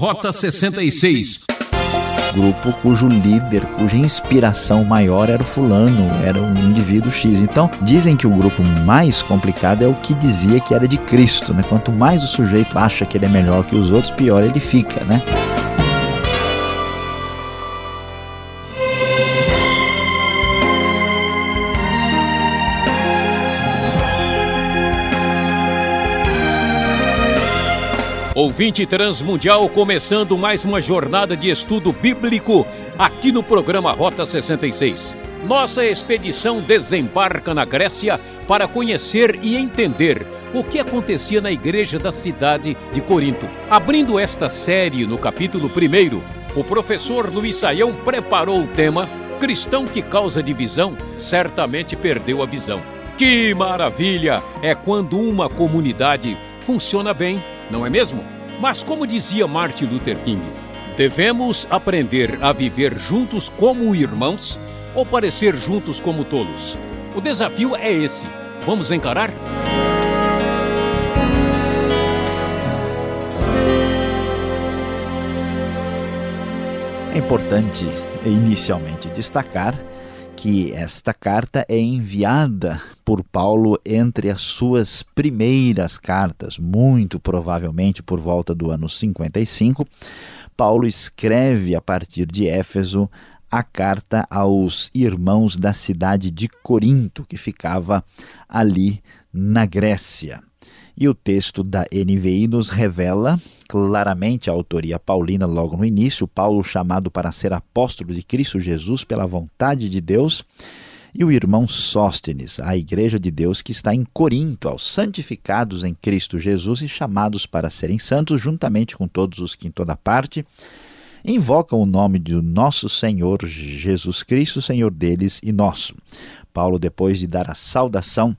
Rota 66 grupo cujo líder, cuja inspiração maior era o fulano, era um indivíduo X. Então, dizem que o grupo mais complicado é o que dizia que era de Cristo, né? Quanto mais o sujeito acha que ele é melhor que os outros, pior ele fica, né? Ouvinte Transmundial, começando mais uma jornada de estudo bíblico aqui no programa Rota 66. Nossa expedição desembarca na Grécia para conhecer e entender o que acontecia na igreja da cidade de Corinto. Abrindo esta série no capítulo 1, o professor Luiz Saião preparou o tema Cristão que causa divisão certamente perdeu a visão. Que maravilha é quando uma comunidade funciona bem não é mesmo? Mas, como dizia Martin Luther King, devemos aprender a viver juntos como irmãos ou parecer juntos como tolos. O desafio é esse. Vamos encarar? É importante inicialmente destacar que esta carta é enviada por Paulo entre as suas primeiras cartas, muito provavelmente por volta do ano 55. Paulo escreve a partir de Éfeso a carta aos irmãos da cidade de Corinto, que ficava ali na Grécia. E o texto da NVI nos revela claramente a autoria paulina logo no início, Paulo chamado para ser apóstolo de Cristo Jesus pela vontade de Deus, e o irmão Sóstenes, a igreja de Deus que está em Corinto, aos santificados em Cristo Jesus e chamados para serem santos, juntamente com todos os que em toda parte invocam o nome do nosso Senhor Jesus Cristo, Senhor deles e nosso. Paulo, depois de dar a saudação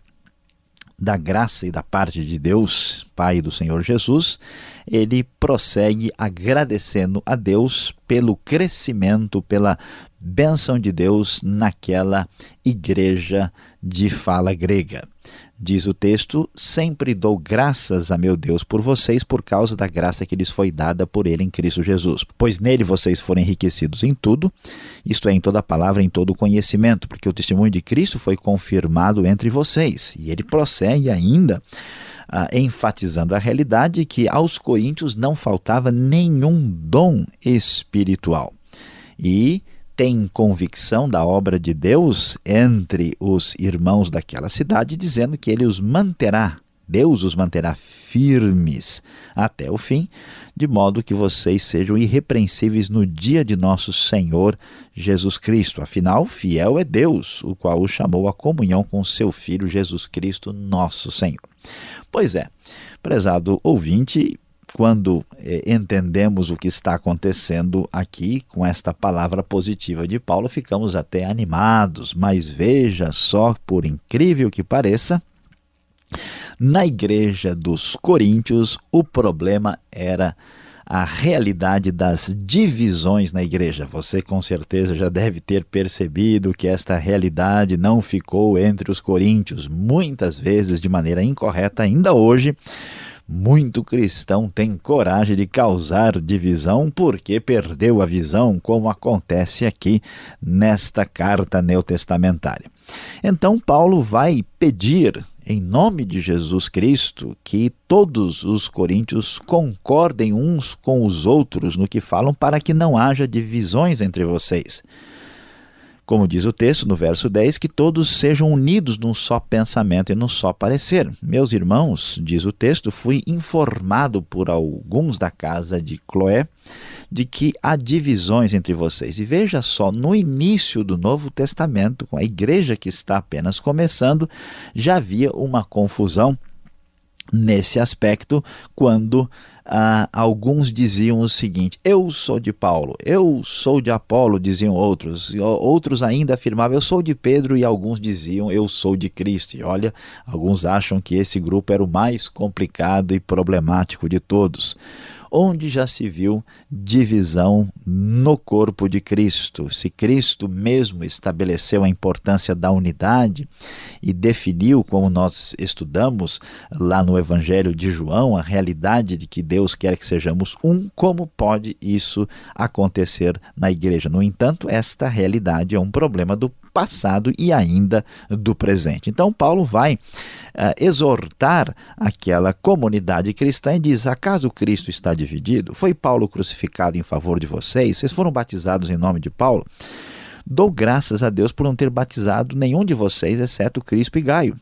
da graça e da parte de Deus, Pai do Senhor Jesus, ele prossegue agradecendo a Deus pelo crescimento, pela bênção de Deus naquela igreja de fala grega. Diz o texto: Sempre dou graças a meu Deus por vocês, por causa da graça que lhes foi dada por Ele em Cristo Jesus. Pois nele vocês foram enriquecidos em tudo, isto é, em toda palavra, em todo conhecimento, porque o testemunho de Cristo foi confirmado entre vocês. E ele prossegue ainda. Uh, enfatizando a realidade que aos coríntios não faltava nenhum dom espiritual. E tem convicção da obra de Deus entre os irmãos daquela cidade, dizendo que ele os manterá, Deus os manterá firmes até o fim, de modo que vocês sejam irrepreensíveis no dia de nosso Senhor Jesus Cristo. Afinal, fiel é Deus, o qual o chamou à comunhão com seu Filho Jesus Cristo, nosso Senhor. Pois é, prezado ouvinte, quando eh, entendemos o que está acontecendo aqui com esta palavra positiva de Paulo, ficamos até animados. Mas veja só, por incrível que pareça, na igreja dos Coríntios, o problema era a realidade das divisões na igreja. Você com certeza já deve ter percebido que esta realidade não ficou entre os coríntios, muitas vezes de maneira incorreta ainda hoje muito cristão tem coragem de causar divisão porque perdeu a visão, como acontece aqui nesta carta neotestamentária. Então, Paulo vai pedir, em nome de Jesus Cristo, que todos os coríntios concordem uns com os outros no que falam, para que não haja divisões entre vocês. Como diz o texto no verso 10, que todos sejam unidos num só pensamento e num só parecer. Meus irmãos, diz o texto, fui informado por alguns da casa de Cloé de que há divisões entre vocês. E veja só, no início do Novo Testamento, com a igreja que está apenas começando, já havia uma confusão nesse aspecto quando ah, alguns diziam o seguinte: Eu sou de Paulo, eu sou de Apolo, diziam outros. Outros ainda afirmavam: Eu sou de Pedro, e alguns diziam: Eu sou de Cristo. E olha, alguns acham que esse grupo era o mais complicado e problemático de todos. Onde já se viu divisão no corpo de Cristo. Se Cristo mesmo estabeleceu a importância da unidade e definiu, como nós estudamos lá no Evangelho de João, a realidade de que Deus quer que sejamos um, como pode isso acontecer na igreja? No entanto, esta realidade é um problema do passado e ainda do presente. Então, Paulo vai uh, exortar aquela comunidade cristã e diz: Acaso Cristo está dividido? Foi Paulo crucificado em favor de vocês? Vocês foram batizados em nome de Paulo? Dou graças a Deus por não ter batizado nenhum de vocês, exceto Crispo e Gaio.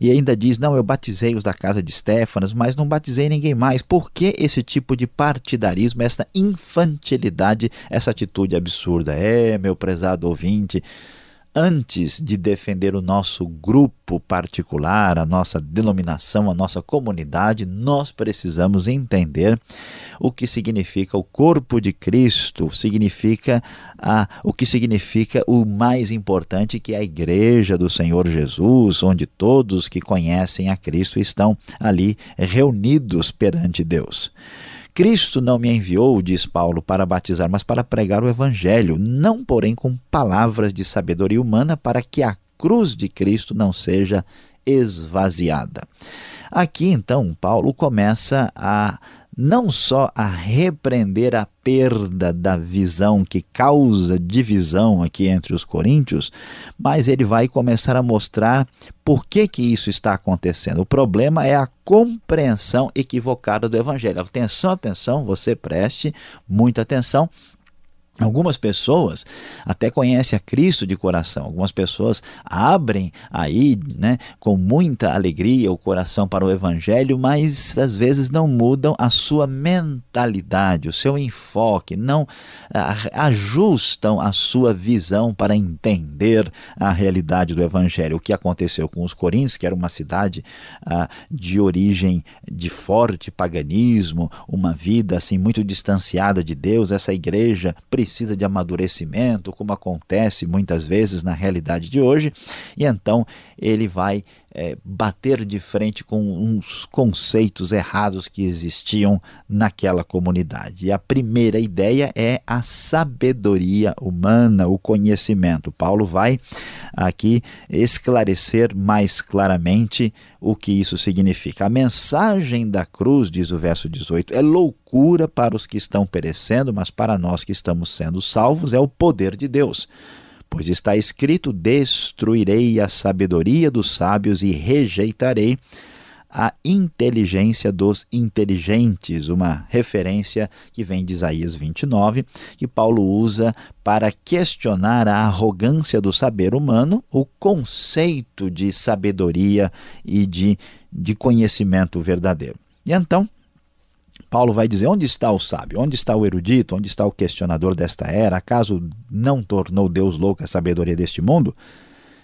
E ainda diz: Não, eu batizei os da casa de Stefanas, mas não batizei ninguém mais. Por que esse tipo de partidarismo, essa infantilidade, essa atitude absurda? É, meu prezado ouvinte, antes de defender o nosso grupo particular, a nossa denominação, a nossa comunidade, nós precisamos entender o que significa o corpo de Cristo, significa a, o que significa o mais importante que é a igreja do Senhor Jesus, onde todos que conhecem a Cristo estão ali reunidos perante Deus. Cristo não me enviou, diz Paulo, para batizar, mas para pregar o Evangelho, não, porém, com palavras de sabedoria humana, para que a cruz de Cristo não seja esvaziada. Aqui, então, Paulo começa a não só a repreender a perda da visão que causa divisão aqui entre os coríntios, mas ele vai começar a mostrar por que, que isso está acontecendo. O problema é a compreensão equivocada do evangelho. Atenção, atenção, você preste muita atenção Algumas pessoas até conhecem a Cristo de coração, algumas pessoas abrem aí né, com muita alegria o coração para o Evangelho, mas às vezes não mudam a sua mentalidade, o seu enfoque, não ajustam a sua visão para entender a realidade do Evangelho. O que aconteceu com os Coríntios, que era uma cidade ah, de origem de forte paganismo, uma vida assim muito distanciada de Deus, essa igreja precisa de amadurecimento, como acontece muitas vezes na realidade de hoje, e então ele vai é, bater de frente com uns conceitos errados que existiam naquela comunidade. E a primeira ideia é a sabedoria humana, o conhecimento. Paulo vai aqui esclarecer mais claramente o que isso significa. A mensagem da cruz, diz o verso 18, é loucura para os que estão perecendo, mas para nós que estamos sendo salvos é o poder de Deus. Pois está escrito: Destruirei a sabedoria dos sábios e rejeitarei a inteligência dos inteligentes, uma referência que vem de Isaías 29, que Paulo usa para questionar a arrogância do saber humano, o conceito de sabedoria e de, de conhecimento verdadeiro. E então, Paulo vai dizer: onde está o sábio? Onde está o erudito? Onde está o questionador desta era? Acaso não tornou Deus louca a sabedoria deste mundo?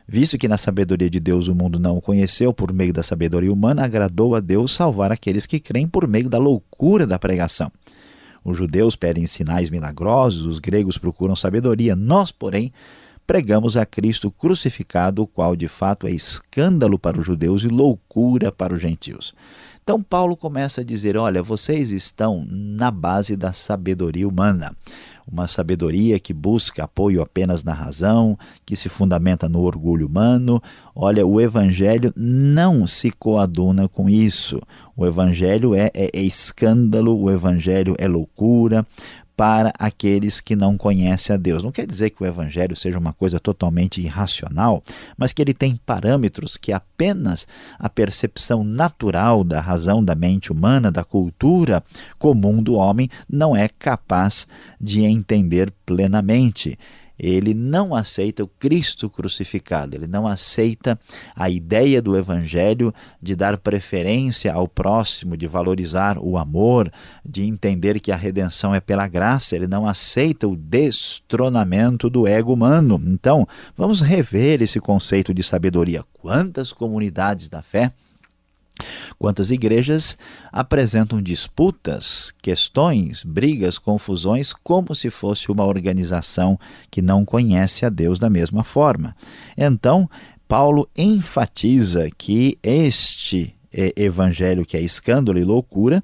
Visto que na sabedoria de Deus o mundo não o conheceu por meio da sabedoria humana, agradou a Deus salvar aqueles que creem por meio da loucura da pregação. Os judeus pedem sinais milagrosos, os gregos procuram sabedoria. Nós, porém, pregamos a Cristo crucificado, o qual de fato é escândalo para os judeus e loucura para os gentios. Então, Paulo começa a dizer: olha, vocês estão na base da sabedoria humana. Uma sabedoria que busca apoio apenas na razão, que se fundamenta no orgulho humano. Olha, o Evangelho não se coaduna com isso. O Evangelho é, é, é escândalo, o Evangelho é loucura para aqueles que não conhecem a Deus. Não quer dizer que o Evangelho seja uma coisa totalmente irracional, mas que ele tem parâmetros que apenas a percepção natural da razão da mente humana, da cultura comum do homem, não é capaz de entender plenamente ele não aceita o Cristo crucificado, ele não aceita a ideia do Evangelho de dar preferência ao próximo, de valorizar o amor, de entender que a redenção é pela graça, ele não aceita o destronamento do ego humano. Então, vamos rever esse conceito de sabedoria. Quantas comunidades da fé Quantas igrejas apresentam disputas, questões, brigas, confusões, como se fosse uma organização que não conhece a Deus da mesma forma. Então, Paulo enfatiza que este é, evangelho, que é escândalo e loucura,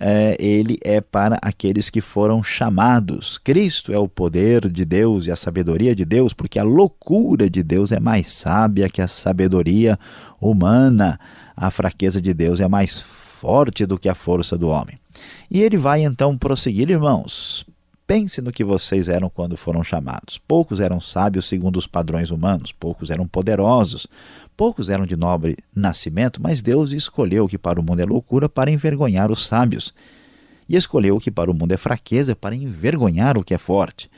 é, ele é para aqueles que foram chamados. Cristo é o poder de Deus e a sabedoria de Deus, porque a loucura de Deus é mais sábia que a sabedoria humana. A fraqueza de Deus é mais forte do que a força do homem. E ele vai então prosseguir, irmãos. Pense no que vocês eram quando foram chamados. Poucos eram sábios segundo os padrões humanos, poucos eram poderosos, poucos eram de nobre nascimento, mas Deus escolheu o que para o mundo é loucura para envergonhar os sábios, e escolheu o que para o mundo é fraqueza para envergonhar o que é forte.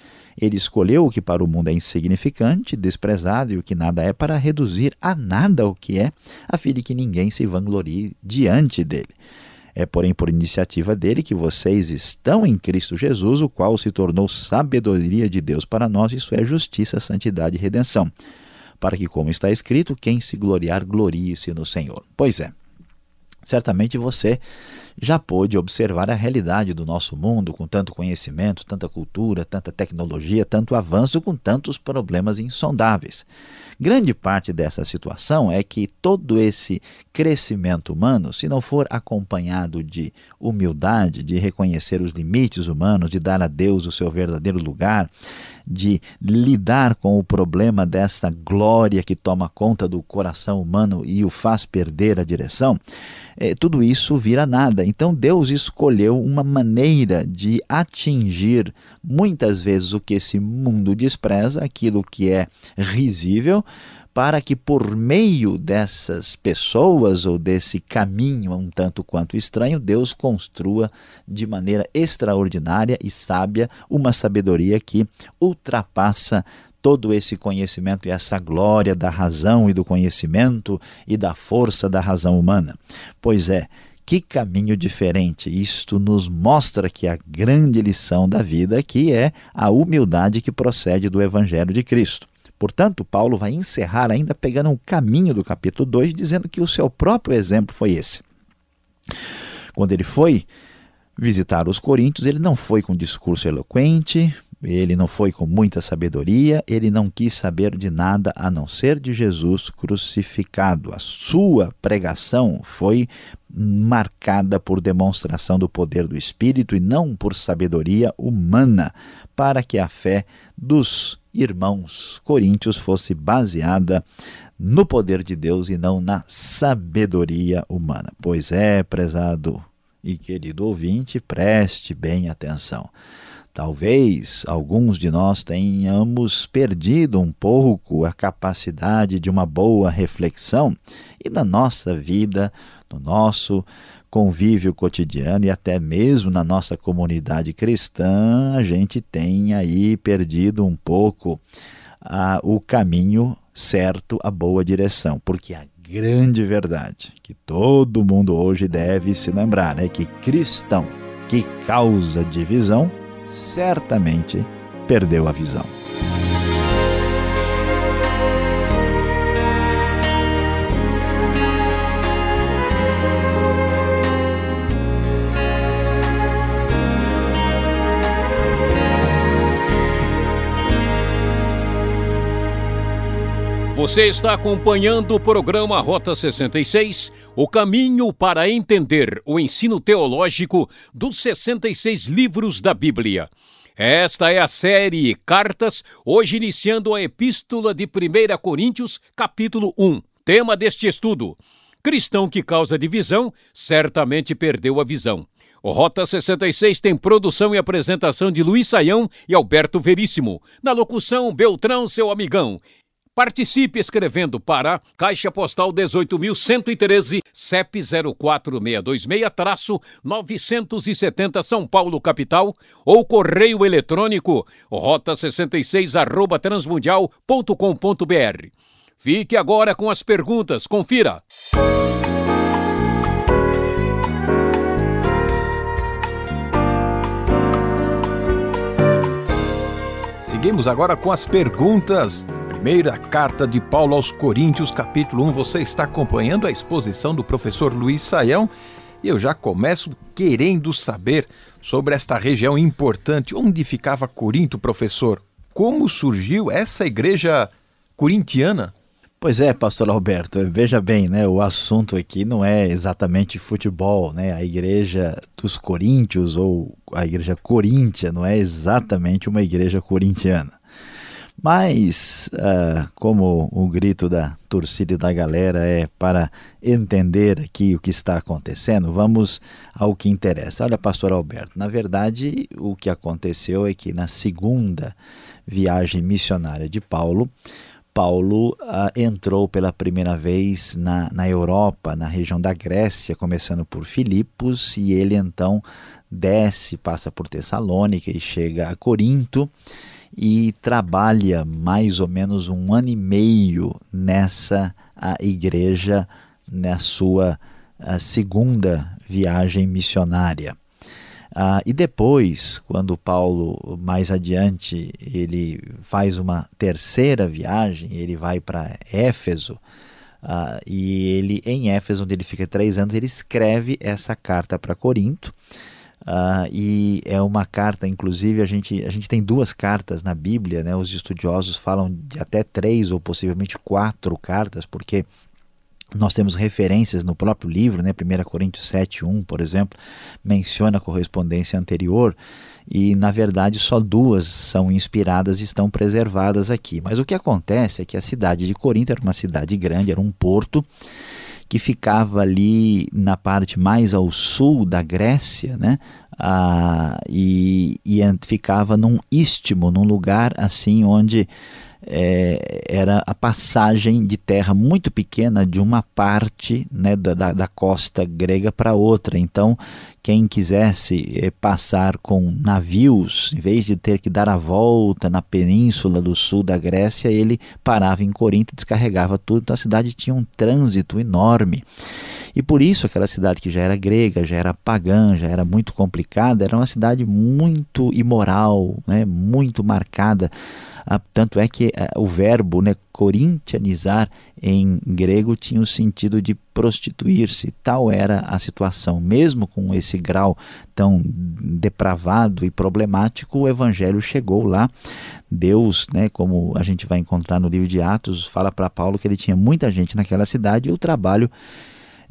Ele escolheu o que para o mundo é insignificante, desprezado e o que nada é, para reduzir a nada o que é, a fim de que ninguém se vanglorie diante dele. É, porém, por iniciativa dele que vocês estão em Cristo Jesus, o qual se tornou sabedoria de Deus para nós, isso é justiça, santidade e redenção. Para que, como está escrito, quem se gloriar, glorie-se no Senhor. Pois é, certamente você já pôde observar a realidade do nosso mundo com tanto conhecimento, tanta cultura, tanta tecnologia, tanto avanço, com tantos problemas insondáveis. Grande parte dessa situação é que todo esse crescimento humano, se não for acompanhado de humildade, de reconhecer os limites humanos, de dar a Deus o seu verdadeiro lugar, de lidar com o problema dessa glória que toma conta do coração humano e o faz perder a direção, é, tudo isso vira nada. Então Deus escolheu uma maneira de atingir muitas vezes o que esse mundo despreza, aquilo que é risível, para que por meio dessas pessoas ou desse caminho um tanto quanto estranho, Deus construa de maneira extraordinária e sábia uma sabedoria que ultrapassa todo esse conhecimento e essa glória da razão e do conhecimento e da força da razão humana. Pois é, que caminho diferente! Isto nos mostra que a grande lição da vida aqui é a humildade que procede do Evangelho de Cristo. Portanto, Paulo vai encerrar ainda pegando um caminho do capítulo 2, dizendo que o seu próprio exemplo foi esse. Quando ele foi visitar os coríntios, ele não foi com discurso eloquente, ele não foi com muita sabedoria, ele não quis saber de nada a não ser de Jesus crucificado. A sua pregação foi marcada por demonstração do poder do Espírito e não por sabedoria humana, para que a fé dos irmãos coríntios fosse baseada no poder de Deus e não na sabedoria humana. Pois é, prezado e querido ouvinte, preste bem atenção. Talvez alguns de nós tenhamos perdido um pouco a capacidade de uma boa reflexão e na nossa vida, no nosso convívio cotidiano e até mesmo na nossa comunidade cristã, a gente tem aí perdido um pouco ah, o caminho certo, a boa direção, porque a grande verdade que todo mundo hoje deve se lembrar é que cristão que causa divisão certamente perdeu a visão. Você está acompanhando o programa Rota 66, o caminho para entender o ensino teológico dos 66 livros da Bíblia. Esta é a série Cartas, hoje iniciando a Epístola de 1 Coríntios, capítulo 1. Tema deste estudo: Cristão que causa divisão certamente perdeu a visão. O Rota 66 tem produção e apresentação de Luiz Saião e Alberto Veríssimo. Na locução, Beltrão, seu amigão. Participe escrevendo para Caixa Postal 18.113, CEP 04626-970 São Paulo, capital, ou correio eletrônico rota66 arroba transmundial.com.br. Fique agora com as perguntas, confira. Seguimos agora com as perguntas primeira carta de Paulo aos Coríntios, capítulo 1. Você está acompanhando a exposição do professor Luiz Saião e eu já começo querendo saber sobre esta região importante. Onde ficava Corinto, professor? Como surgiu essa igreja corintiana? Pois é, pastor Alberto, veja bem, né, o assunto aqui não é exatamente futebol, né? A igreja dos coríntios ou a igreja coríntia não é exatamente uma igreja corintiana. Mas, uh, como o grito da torcida e da galera é para entender aqui o que está acontecendo, vamos ao que interessa. Olha, pastor Alberto, na verdade, o que aconteceu é que na segunda viagem missionária de Paulo, Paulo uh, entrou pela primeira vez na, na Europa, na região da Grécia, começando por Filipos, e ele então desce, passa por Tessalônica e chega a Corinto e trabalha mais ou menos um ano e meio nessa igreja, na sua segunda viagem missionária. Ah, e depois, quando Paulo, mais adiante, ele faz uma terceira viagem, ele vai para Éfeso, ah, e ele, em Éfeso, onde ele fica três anos, ele escreve essa carta para Corinto, ah, e é uma carta, inclusive, a gente, a gente tem duas cartas na Bíblia, né? os estudiosos falam de até três ou possivelmente quatro cartas, porque nós temos referências no próprio livro, né? 1 Coríntios 7, 1, por exemplo, menciona a correspondência anterior e, na verdade, só duas são inspiradas e estão preservadas aqui. Mas o que acontece é que a cidade de Corinto era uma cidade grande, era um porto que ficava ali na parte mais ao sul da Grécia, né? Ah, e, e ficava num istmo, num lugar assim onde é, era a passagem de terra muito pequena de uma parte né, da, da costa grega para outra. Então, quem quisesse é, passar com navios, em vez de ter que dar a volta na península do sul da Grécia, ele parava em Corinto e descarregava tudo. Então, a cidade tinha um trânsito enorme. E por isso aquela cidade que já era grega, já era pagã, já era muito complicada, era uma cidade muito imoral, né, muito marcada tanto é que ah, o verbo né, corintianizar em grego tinha o sentido de prostituir-se. Tal era a situação. Mesmo com esse grau tão depravado e problemático, o evangelho chegou lá. Deus, né, como a gente vai encontrar no livro de Atos, fala para Paulo que ele tinha muita gente naquela cidade e o trabalho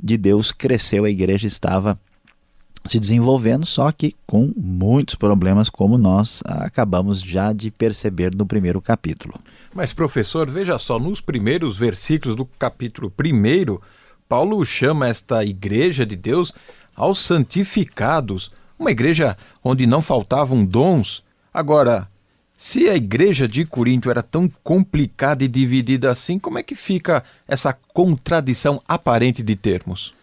de Deus cresceu, a igreja estava se desenvolvendo, só que com muitos problemas, como nós acabamos já de perceber no primeiro capítulo. Mas, professor, veja só, nos primeiros versículos do capítulo 1, Paulo chama esta igreja de Deus aos santificados, uma igreja onde não faltavam dons. Agora, se a igreja de Corinto era tão complicada e dividida assim, como é que fica essa contradição aparente de termos?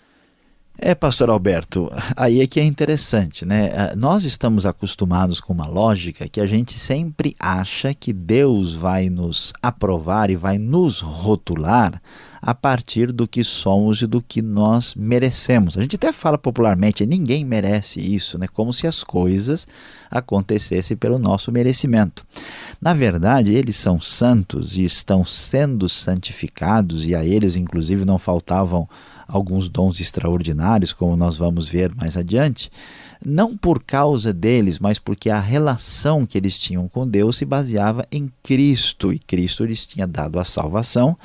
É, pastor Alberto, aí é que é interessante, né? Ah, nós estamos acostumados com uma lógica que a gente sempre acha que Deus vai nos aprovar e vai nos rotular a partir do que somos e do que nós merecemos. A gente até fala popularmente, ninguém merece isso, né? Como se as coisas acontecessem pelo nosso merecimento. Na verdade, eles são santos e estão sendo santificados, e a eles, inclusive, não faltavam alguns dons extraordinários, como nós vamos ver mais adiante, não por causa deles, mas porque a relação que eles tinham com Deus se baseava em Cristo, e Cristo lhes tinha dado a salvação,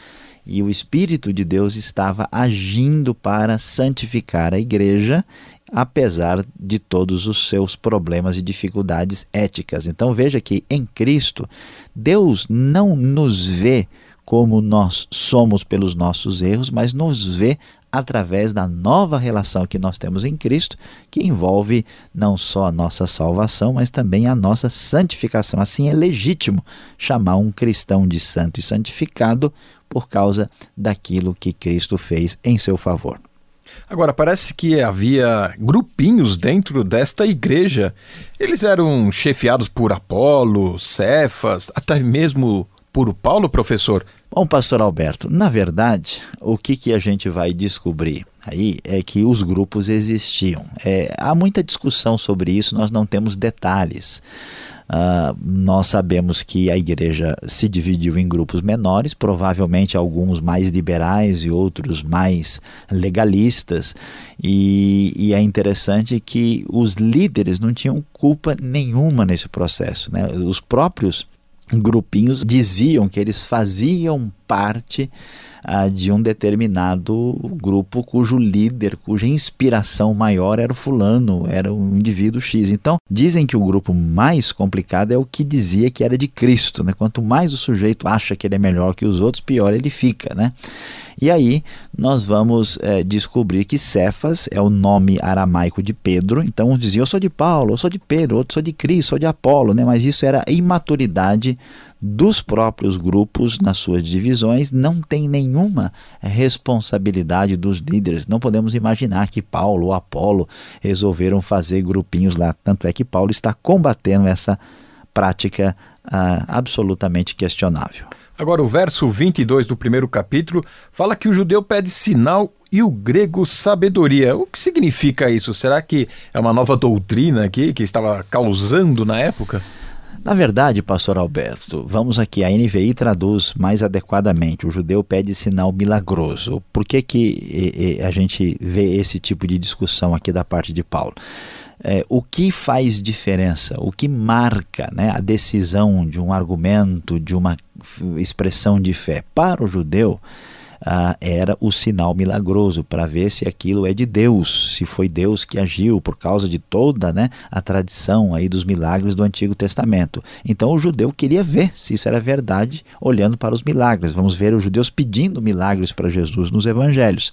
e o Espírito de Deus estava agindo para santificar a igreja, apesar de todos os seus problemas e dificuldades éticas. Então veja que em Cristo, Deus não nos vê como nós somos pelos nossos erros, mas nos vê através da nova relação que nós temos em Cristo, que envolve não só a nossa salvação, mas também a nossa santificação. Assim é legítimo chamar um cristão de santo e santificado por causa daquilo que Cristo fez em seu favor. Agora, parece que havia grupinhos dentro desta igreja. Eles eram chefiados por Apolo, Cefas, até mesmo por Paulo, professor? Bom, pastor Alberto, na verdade, o que, que a gente vai descobrir aí é que os grupos existiam. É, há muita discussão sobre isso, nós não temos detalhes. Uh, nós sabemos que a igreja se dividiu em grupos menores, provavelmente alguns mais liberais e outros mais legalistas, e, e, é interessante que os líderes não tinham culpa nenhuma nesse processo. Né? Os próprios grupinhos diziam que eles faziam parte ah, de um determinado grupo cujo líder, cuja inspiração maior era o fulano, era o indivíduo X. Então, dizem que o grupo mais complicado é o que dizia que era de Cristo. Né? Quanto mais o sujeito acha que ele é melhor que os outros, pior ele fica. Né? E aí nós vamos é, descobrir que Cefas é o nome aramaico de Pedro. Então uns diziam, eu sou de Paulo, eu sou de Pedro, outro sou de Cristo, sou de Apolo, né? mas isso era imaturidade dos próprios grupos nas suas divisões, não tem nenhuma responsabilidade dos líderes. Não podemos imaginar que Paulo ou Apolo resolveram fazer grupinhos lá. Tanto é que Paulo está combatendo essa prática ah, absolutamente questionável. Agora, o verso 22 do primeiro capítulo fala que o judeu pede sinal e o grego sabedoria. O que significa isso? Será que é uma nova doutrina aqui que estava causando na época? Na verdade, pastor Alberto, vamos aqui, a NVI traduz mais adequadamente, o judeu pede sinal milagroso. Por que, que a gente vê esse tipo de discussão aqui da parte de Paulo? É, o que faz diferença, o que marca né, a decisão de um argumento, de uma expressão de fé para o judeu, ah, era o sinal milagroso para ver se aquilo é de Deus, se foi Deus que agiu por causa de toda né, a tradição aí dos milagres do Antigo Testamento. Então o judeu queria ver se isso era verdade, olhando para os milagres. Vamos ver os judeus pedindo milagres para Jesus nos evangelhos.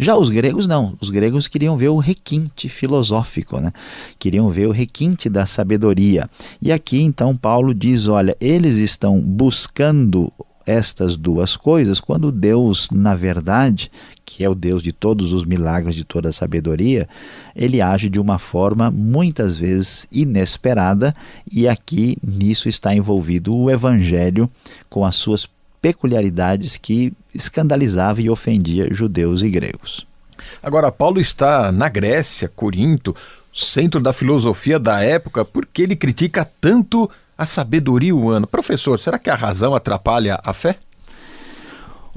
Já os gregos não, os gregos queriam ver o requinte filosófico, né? queriam ver o requinte da sabedoria. E aqui então Paulo diz: olha, eles estão buscando estas duas coisas, quando Deus, na verdade, que é o Deus de todos os milagres, de toda a sabedoria, ele age de uma forma muitas vezes inesperada, e aqui nisso está envolvido o Evangelho com as suas peculiaridades que escandalizava e ofendia judeus e gregos. Agora, Paulo está na Grécia, Corinto, centro da filosofia da época, porque ele critica tanto a sabedoria humana. Professor, será que a razão atrapalha a fé?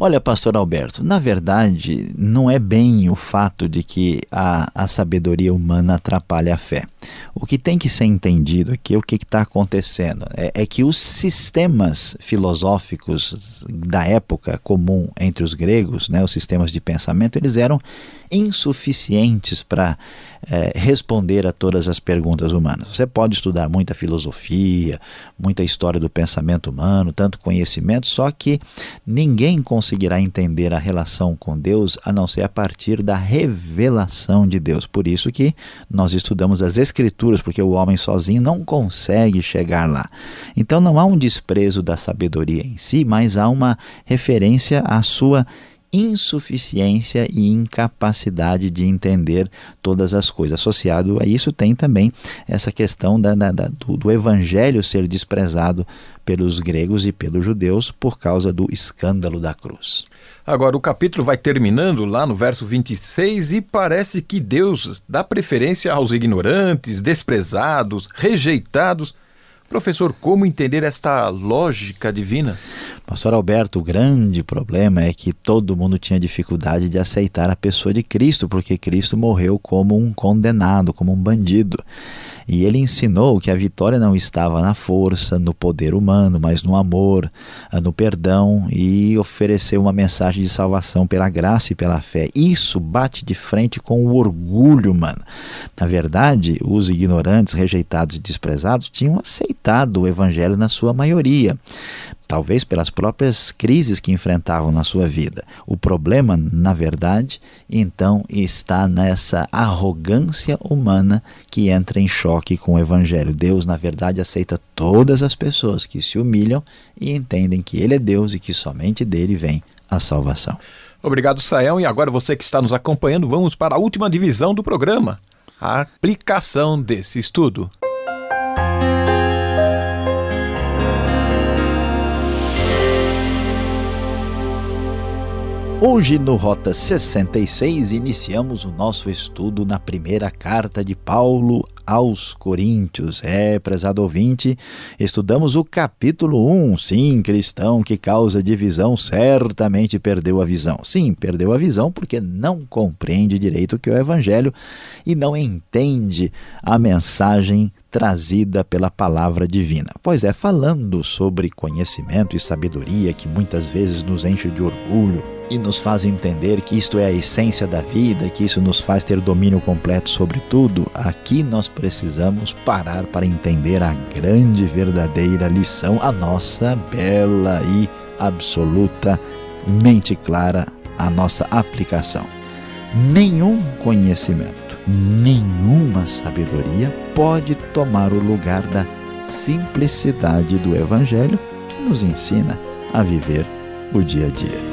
Olha, pastor Alberto, na verdade, não é bem o fato de que a, a sabedoria humana atrapalha a fé. O que tem que ser entendido aqui, o que está acontecendo, é, é, que os sistemas filosóficos da época comum entre os gregos, né, os sistemas de pensamento, eles eram insuficientes para é, responder a todas as perguntas humanas. Você pode estudar muita filosofia, muita história do pensamento humano, tanto conhecimento, só que ninguém conseguirá entender a relação com Deus a não ser a partir da revelação de Deus. Por isso que nós estudamos as Escrituras, porque o homem sozinho não consegue chegar lá. Então não há um desprezo da sabedoria em si, mas há uma referência à sua insuficiência e incapacidade de entender todas as coisas. Associado a isso tem também essa questão da, da, da do, do evangelho ser desprezado pelos gregos e pelos judeus por causa do escândalo da cruz. Agora, o capítulo vai terminando lá no verso 26 e parece que Deus dá preferência aos ignorantes, desprezados, rejeitados Professor, como entender esta lógica divina? Pastor Alberto, o grande problema é que todo mundo tinha dificuldade de aceitar a pessoa de Cristo, porque Cristo morreu como um condenado, como um bandido. E ele ensinou que a vitória não estava na força, no poder humano, mas no amor, no perdão e ofereceu uma mensagem de salvação pela graça e pela fé. Isso bate de frente com o orgulho humano. Na verdade, os ignorantes, rejeitados e desprezados tinham aceitado o evangelho na sua maioria talvez pelas próprias crises que enfrentavam na sua vida. O problema, na verdade, então está nessa arrogância humana que entra em choque com o Evangelho. Deus, na verdade, aceita todas as pessoas que se humilham e entendem que Ele é Deus e que somente dele vem a salvação. Obrigado, Sael. E agora você que está nos acompanhando, vamos para a última divisão do programa: a aplicação desse estudo. Hoje no Rota 66 iniciamos o nosso estudo na primeira carta de Paulo aos Coríntios. É, prezado ouvinte, estudamos o capítulo 1. Sim, cristão que causa divisão certamente perdeu a visão. Sim, perdeu a visão porque não compreende direito o que é o evangelho e não entende a mensagem trazida pela palavra divina. Pois é, falando sobre conhecimento e sabedoria que muitas vezes nos enche de orgulho e nos faz entender que isto é a essência da vida, que isso nos faz ter domínio completo sobre tudo, aqui nós precisamos parar para entender a grande verdadeira lição, a nossa bela e absolutamente clara a nossa aplicação. Nenhum conhecimento, nenhuma sabedoria pode tomar o lugar da simplicidade do Evangelho que nos ensina a viver o dia a dia.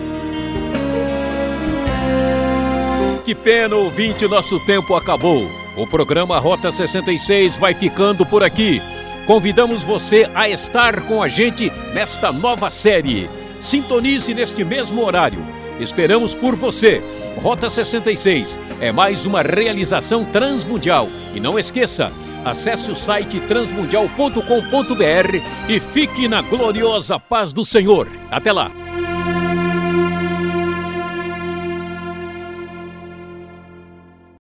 Que pena, ouvinte, nosso tempo acabou. O programa Rota 66 vai ficando por aqui. Convidamos você a estar com a gente nesta nova série. Sintonize neste mesmo horário. Esperamos por você. Rota 66 é mais uma realização transmundial. E não esqueça, acesse o site transmundial.com.br e fique na gloriosa paz do Senhor. Até lá!